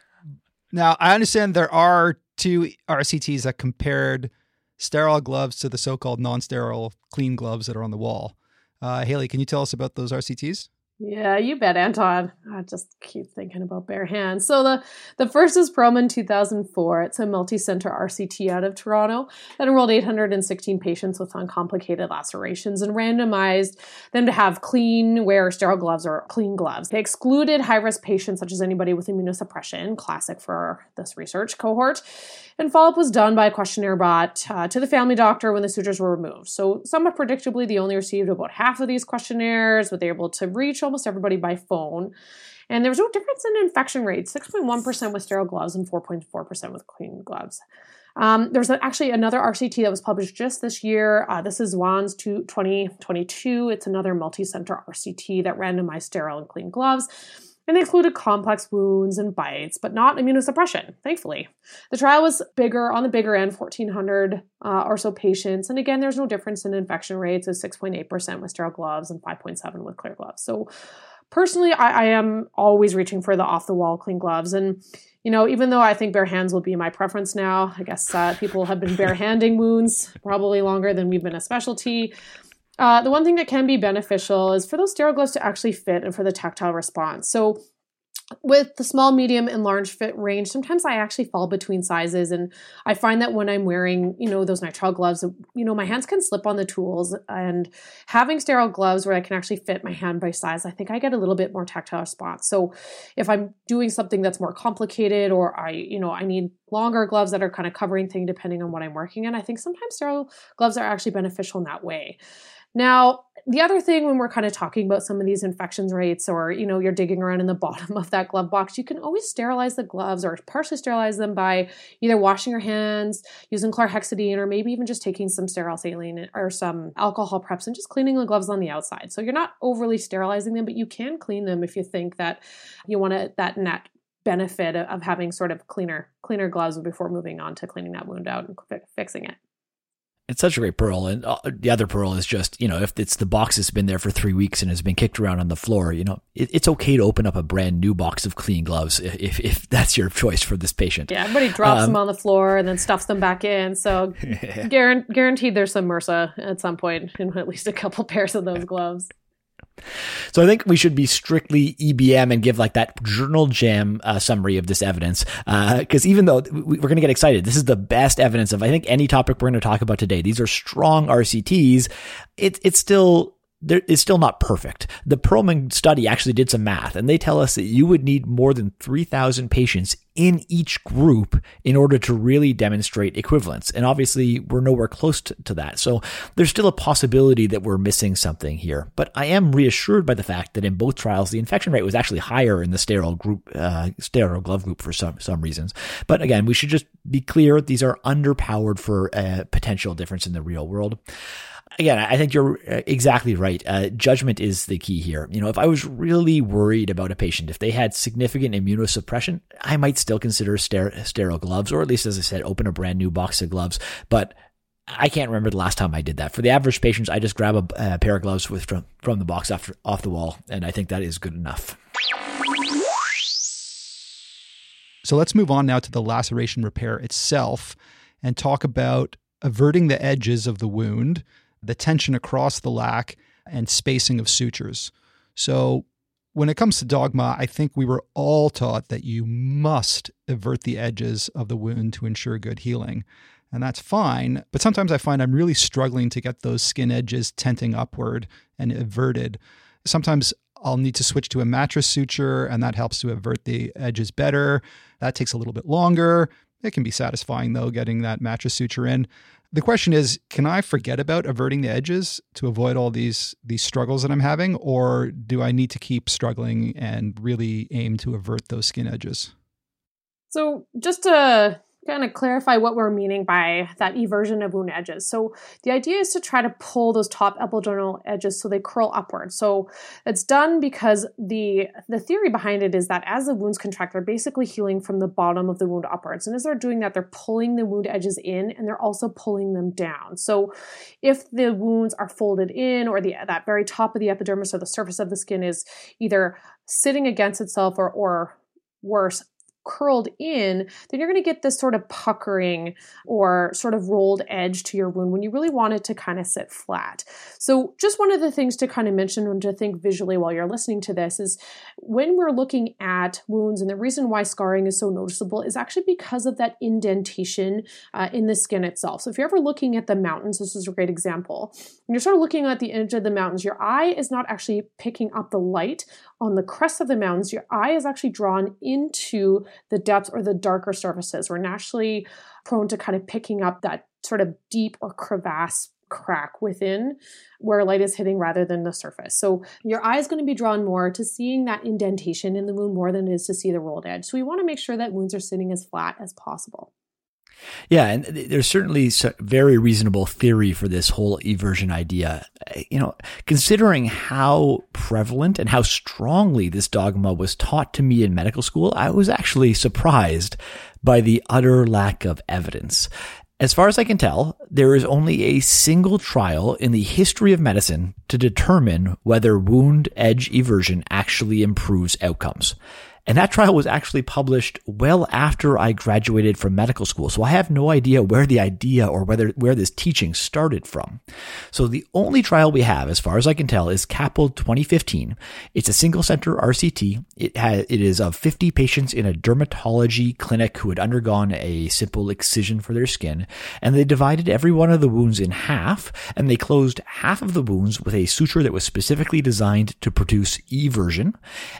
now I understand there are two RCTs that compared sterile gloves to the so-called non-sterile clean gloves that are on the wall. Uh, Haley, can you tell us about those RCTs? Yeah, you bet, Anton. I just keep thinking about bare hands. So the the first is Perelman 2004. It's a multi-center RCT out of Toronto that enrolled 816 patients with uncomplicated lacerations and randomized them to have clean wear sterile gloves or clean gloves. They excluded high-risk patients such as anybody with immunosuppression, classic for this research cohort. And follow-up was done by a questionnaire bot uh, to the family doctor when the sutures were removed. So somewhat predictably, they only received about half of these questionnaires, but they were able to reach almost everybody by phone. And there was no difference in infection rates 6.1% with sterile gloves and 4.4% with clean gloves. Um, there's actually another RCT that was published just this year. Uh, this is Zwaans 2022. It's another multi center RCT that randomized sterile and clean gloves. And they included complex wounds and bites, but not immunosuppression, thankfully. The trial was bigger, on the bigger end, 1,400 uh, or so patients. And again, there's no difference in infection rates of 6.8% with sterile gloves and 5.7 with clear gloves. So personally, I, I am always reaching for the off the wall clean gloves. And, you know, even though I think bare hands will be my preference now, I guess uh, people have been bare handing wounds probably longer than we've been a specialty. Uh, the one thing that can be beneficial is for those sterile gloves to actually fit and for the tactile response. So with the small, medium, and large fit range, sometimes I actually fall between sizes. And I find that when I'm wearing, you know, those nitrile gloves, you know, my hands can slip on the tools. And having sterile gloves where I can actually fit my hand by size, I think I get a little bit more tactile response. So if I'm doing something that's more complicated or I, you know, I need longer gloves that are kind of covering thing depending on what I'm working in, I think sometimes sterile gloves are actually beneficial in that way. Now, the other thing when we're kind of talking about some of these infections rates or you know you're digging around in the bottom of that glove box you can always sterilize the gloves or partially sterilize them by either washing your hands using chlorhexidine or maybe even just taking some sterile saline or some alcohol preps and just cleaning the gloves on the outside. So you're not overly sterilizing them but you can clean them if you think that you want that net benefit of having sort of cleaner cleaner gloves before moving on to cleaning that wound out and fixing it it's such a great pearl. And uh, the other pearl is just, you know, if it's the box that's been there for three weeks and has been kicked around on the floor, you know, it, it's okay to open up a brand new box of clean gloves if, if that's your choice for this patient. Yeah, everybody drops um, them on the floor and then stuffs them back in. So guaranteed there's some MRSA at some point in at least a couple pairs of those gloves. So I think we should be strictly EBM and give like that journal jam uh, summary of this evidence. Because uh, even though we're going to get excited, this is the best evidence of I think any topic we're going to talk about today. These are strong RCTs. It, it's still there is still not perfect. The Perelman study actually did some math and they tell us that you would need more than 3,000 patients in each group in order to really demonstrate equivalence. And obviously we're nowhere close to, to that. So there's still a possibility that we're missing something here. But I am reassured by the fact that in both trials, the infection rate was actually higher in the sterile group, uh, sterile glove group for some, some reasons. But again, we should just be clear. These are underpowered for a potential difference in the real world again, I think you're uh, exactly right. Uh, judgment is the key here. You know, if I was really worried about a patient, if they had significant immunosuppression, I might still consider sterile gloves, or at least, as I said, open a brand new box of gloves. But I can't remember the last time I did that. For the average patients, I just grab a, a pair of gloves with from, from the box off, off the wall, and I think that is good enough. So let's move on now to the laceration repair itself and talk about everting the edges of the wound the tension across the lac, and spacing of sutures. So, when it comes to dogma, I think we were all taught that you must evert the edges of the wound to ensure good healing. And that's fine. But sometimes I find I'm really struggling to get those skin edges tenting upward and everted. Sometimes I'll need to switch to a mattress suture, and that helps to evert the edges better. That takes a little bit longer. It can be satisfying, though, getting that mattress suture in the question is can i forget about everting the edges to avoid all these these struggles that i'm having? Or do i need to keep struggling and really aim to evert those skin edges? So just to kind of clarify what we're meaning by that eversion of wound edges. So the idea is to try to pull those top epidermal edges so they curl upward. So it's done because the the theory behind it is that as the wounds contract, they're basically healing from the bottom of the wound upwards. And as they're doing that, they're pulling the wound edges in and they're also pulling them down. So if the wounds are folded in or the that very top of the epidermis or the surface of the skin is either sitting against itself or or worse curled in, then you're going to get this sort of puckering or sort of rolled edge to your wound when you really want it to kind of sit flat. So, just one of the things to kind of mention and to think visually while you're listening to this is when we're looking at wounds, and the reason why scarring is so noticeable is actually because of that indentation uh, in the skin itself. So, if you're ever looking at the mountains, this is a great example. When you're sort of looking at the edge of the mountains, your eye is not actually picking up the light on the crest of the mountains. Your eye is actually drawn into the depths or the darker surfaces. We're naturally prone to kind of picking up that sort of deep or crevasse crack within where light is hitting rather than the surface. So your eye is going to be drawn more to seeing that indentation in the wound more than it is to see the rolled edge. So we want to make sure that wounds are sitting as flat as possible. Yeah, and there's certainly a very reasonable theory for this whole eversion idea. You know, considering how prevalent and how strongly this dogma was taught to me in medical school, I was actually surprised by the utter lack of evidence. As far as I can tell, there is only a single trial in the history of medicine to determine whether wound edge eversion actually improves outcomes. And that trial was actually published well after I graduated from medical school. So I have no idea where the idea or whether where this teaching started from. So the only trial we have, as far as I can tell, is Kappel 2015. It's a single center RCT. It has, it is of 50 patients in a dermatology clinic who had undergone a simple excision for their skin. And they divided every one of the wounds in half and they closed half of the wounds with a suture that was specifically designed to produce eversion.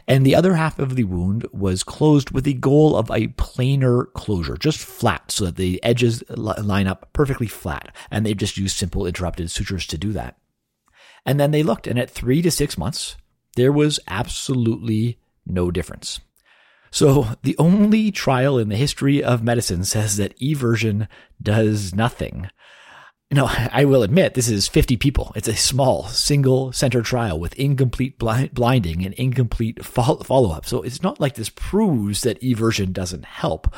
And the other half of the wound wound was closed with the goal of a planar closure, just flat, so that the edges line up perfectly flat. And they just used simple interrupted sutures to do that. And then they looked, and at three to six months, there was absolutely no difference. So the only trial in the history of medicine says that eversion does nothing. No, I will admit this is 50 people. It's a small single center trial with incomplete blind, blinding and incomplete follow up. So it's not like this proves that eversion doesn't help.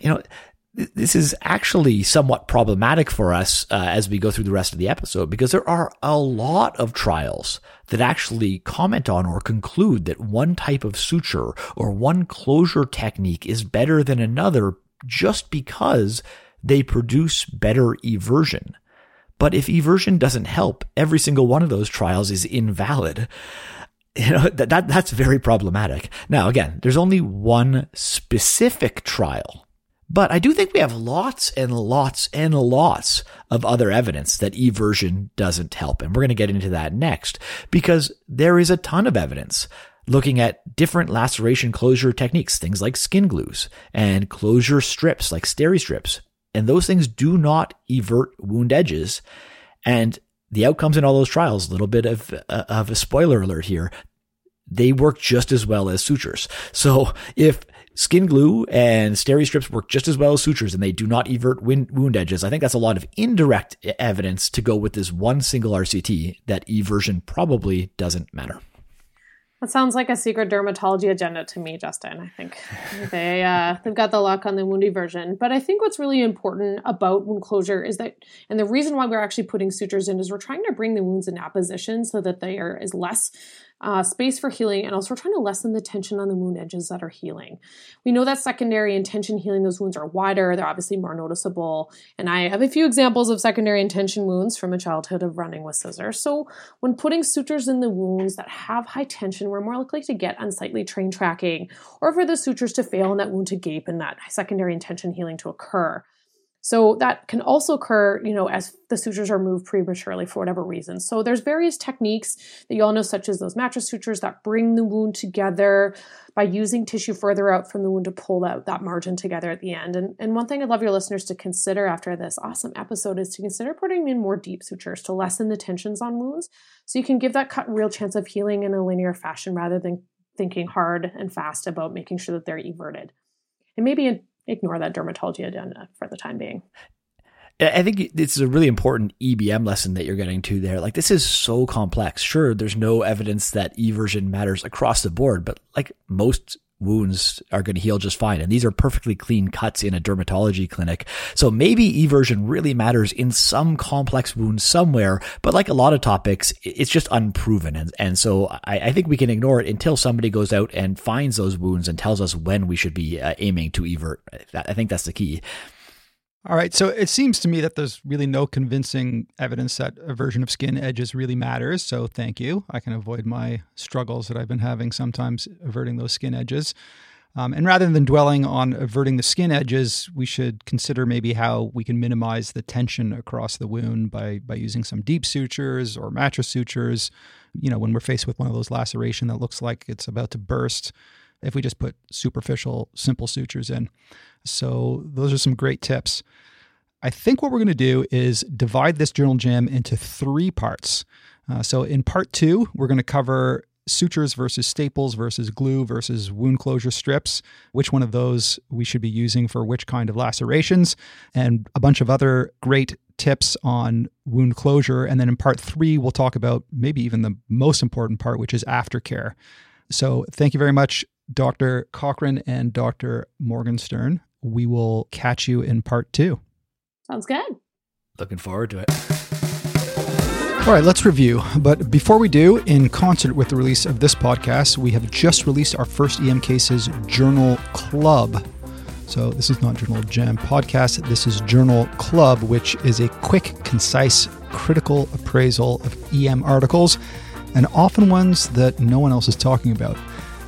You know, this is actually somewhat problematic for us uh, as we go through the rest of the episode because there are a lot of trials that actually comment on or conclude that one type of suture or one closure technique is better than another just because they produce better eversion. But if eversion doesn't help, every single one of those trials is invalid. You know, that, that, that's very problematic. Now, again, there's only one specific trial, but I do think we have lots and lots and lots of other evidence that eversion doesn't help. And we're going to get into that next because there is a ton of evidence looking at different laceration closure techniques, things like skin glues and closure strips like steri strips and those things do not evert wound edges. And the outcomes in all those trials, a little bit of, uh, of a spoiler alert here, they work just as well as sutures. So if skin glue and steri strips work just as well as sutures and they do not evert wound edges, I think that's a lot of indirect evidence to go with this one single RCT that eversion probably doesn't matter. That sounds like a secret dermatology agenda to me, Justin. I think they uh, they've got the lock on the wound eversion. But I think what's really important about wound closure is that, and the reason why we're actually putting sutures in is we're trying to bring the wounds in apposition so that there is less uh, space for healing, and also trying to lessen the tension on the wound edges that are healing. We know that secondary intention healing, those wounds are wider, they're obviously more noticeable. And I have a few examples of secondary intention wounds from a childhood of running with scissors. So when putting sutures in the wounds that have high tension, we're more likely to get unsightly train tracking, or for the sutures to fail and that wound to gape and that secondary intention healing to occur. So that can also occur, you know, as the sutures are moved prematurely for whatever reason. So there's various techniques that you all know, such as those mattress sutures that bring the wound together by using tissue further out from the wound to pull that, that margin together at the end. And, and one thing I'd love your listeners to consider after this awesome episode is to consider putting in more deep sutures to lessen the tensions on wounds so you can give that cut real chance of healing in a linear fashion rather than thinking hard and fast about making sure that they're everted. And maybe ignore that dermatology agenda for the time being. I think it's a really important EBM lesson that you're getting to there. Like this is so complex. Sure, there's no evidence that eversion matters across the board, but like most wounds are going to heal just fine. And these are perfectly clean cuts in a dermatology clinic. So maybe eversion really matters in some complex wound somewhere, but like a lot of topics, it's just unproven. And, and so I, I think we can ignore it until somebody goes out and finds those wounds and tells us when we should be uh, aiming to evert. I think that's the key. All right. So it seems to me that there's really no convincing evidence that eversion of skin edges really matters. So thank you. I can avoid my struggles that I've been having sometimes everting those skin edges. Um, and rather than dwelling on everting the skin edges, we should consider maybe how we can minimize the tension across the wound by by using some deep sutures or mattress sutures. You know, when we're faced with one of those laceration that looks like it's about to burst, if we just put superficial, simple sutures in. So, those are some great tips. I think what we're going to do is divide this journal Jam into three parts. Uh, so, in part two, we're going to cover sutures versus staples versus glue versus wound closure strips, which one of those we should be using for which kind of lacerations, and a bunch of other great tips on wound closure. And then in part three, we'll talk about maybe even the most important part, which is aftercare. So thank you very much, Dr. Cochran and Dr. Morgenstern. We will catch you in part two. Sounds good. Looking forward to it. All right, let's review. But before we do, in concert with the release of this podcast, we have just released our first EM Cases Journal Club. So this is not Journal Jam podcast. This is Journal Club, which is a quick, concise, critical appraisal of EM articles, and often ones that no one else is talking about.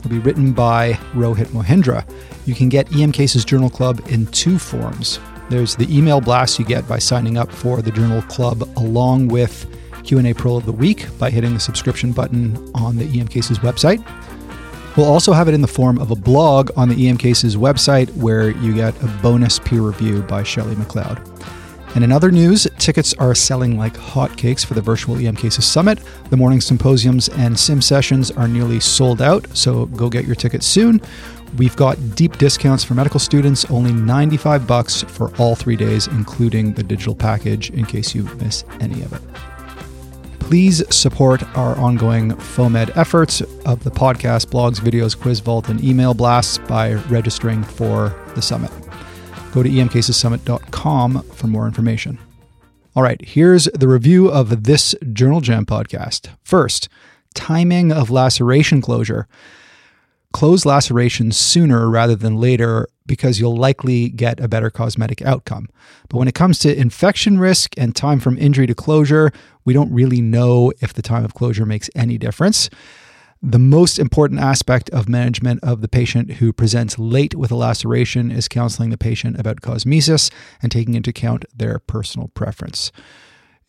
It'll be written by Rohit Mohindra. You can get EM Cases Journal Club in two forms. There's the email blast you get by signing up for the Journal Club, along with Q&A Pro of the Week by hitting the subscription button on the EM Cases website. We'll also have it in the form of a blog on the EM Cases website where you get a bonus peer review by Shelley McLeod. And in other news, tickets are selling like hotcakes for the virtual EM Cases Summit. The morning symposiums and sim sessions are nearly sold out, so go get your tickets soon. We've got deep discounts for medical students, only 95 bucks for all 3 days including the digital package in case you miss any of it. Please support our ongoing FOAMed efforts of the podcast, blogs, videos, quiz vault, and email blasts by registering for the summit. Go to emcasessummit.com for more information. All right, here's the review of this Journal Jam podcast. First, timing of laceration closure. Close lacerations sooner rather than later because you'll likely get a better cosmetic outcome. But when it comes to infection risk and time from injury to closure, we don't really know if the time of closure makes any difference. The most important aspect of management of the patient who presents late with a laceration is counseling the patient about cosmesis and taking into account their personal preference.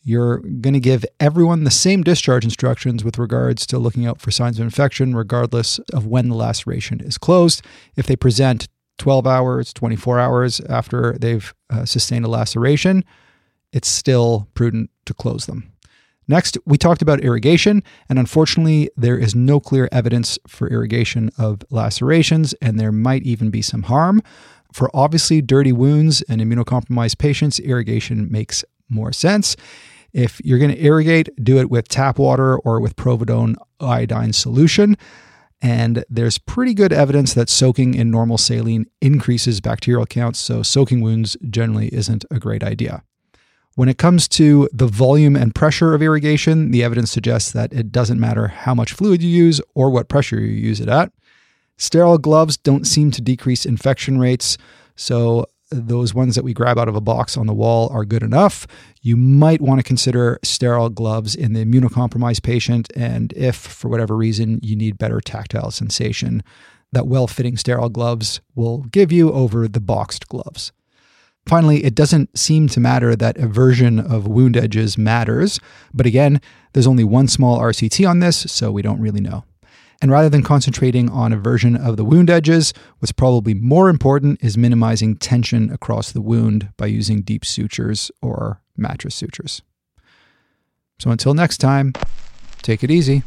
You're going to give everyone the same discharge instructions with regards to looking out for signs of infection, regardless of when the laceration is closed. If they present 12 hours, 24 hours after they've uh, sustained a laceration, it's still prudent to close them. Next, we talked about irrigation, and unfortunately, there is no clear evidence for irrigation of lacerations, and there might even be some harm. For obviously dirty wounds and immunocompromised patients, irrigation makes more sense. If you're going to irrigate, do it with tap water or with povidone iodine solution. And there's pretty good evidence that soaking in normal saline increases bacterial counts, so soaking wounds generally isn't a great idea. When it comes to the volume and pressure of irrigation, the evidence suggests that it doesn't matter how much fluid you use or what pressure you use it at. Sterile gloves don't seem to decrease infection rates, so those ones that we grab out of a box on the wall are good enough. You might want to consider sterile gloves in the immunocompromised patient, and if for whatever reason you need better tactile sensation, that well fitting sterile gloves will give you over the boxed gloves. Finally, it doesn't seem to matter that eversion of wound edges matters, but again, there's only one small RCT on this, so we don't really know. And rather than concentrating on eversion of the wound edges, what's probably more important is minimizing tension across the wound by using deep sutures or mattress sutures. So until next time, take it easy.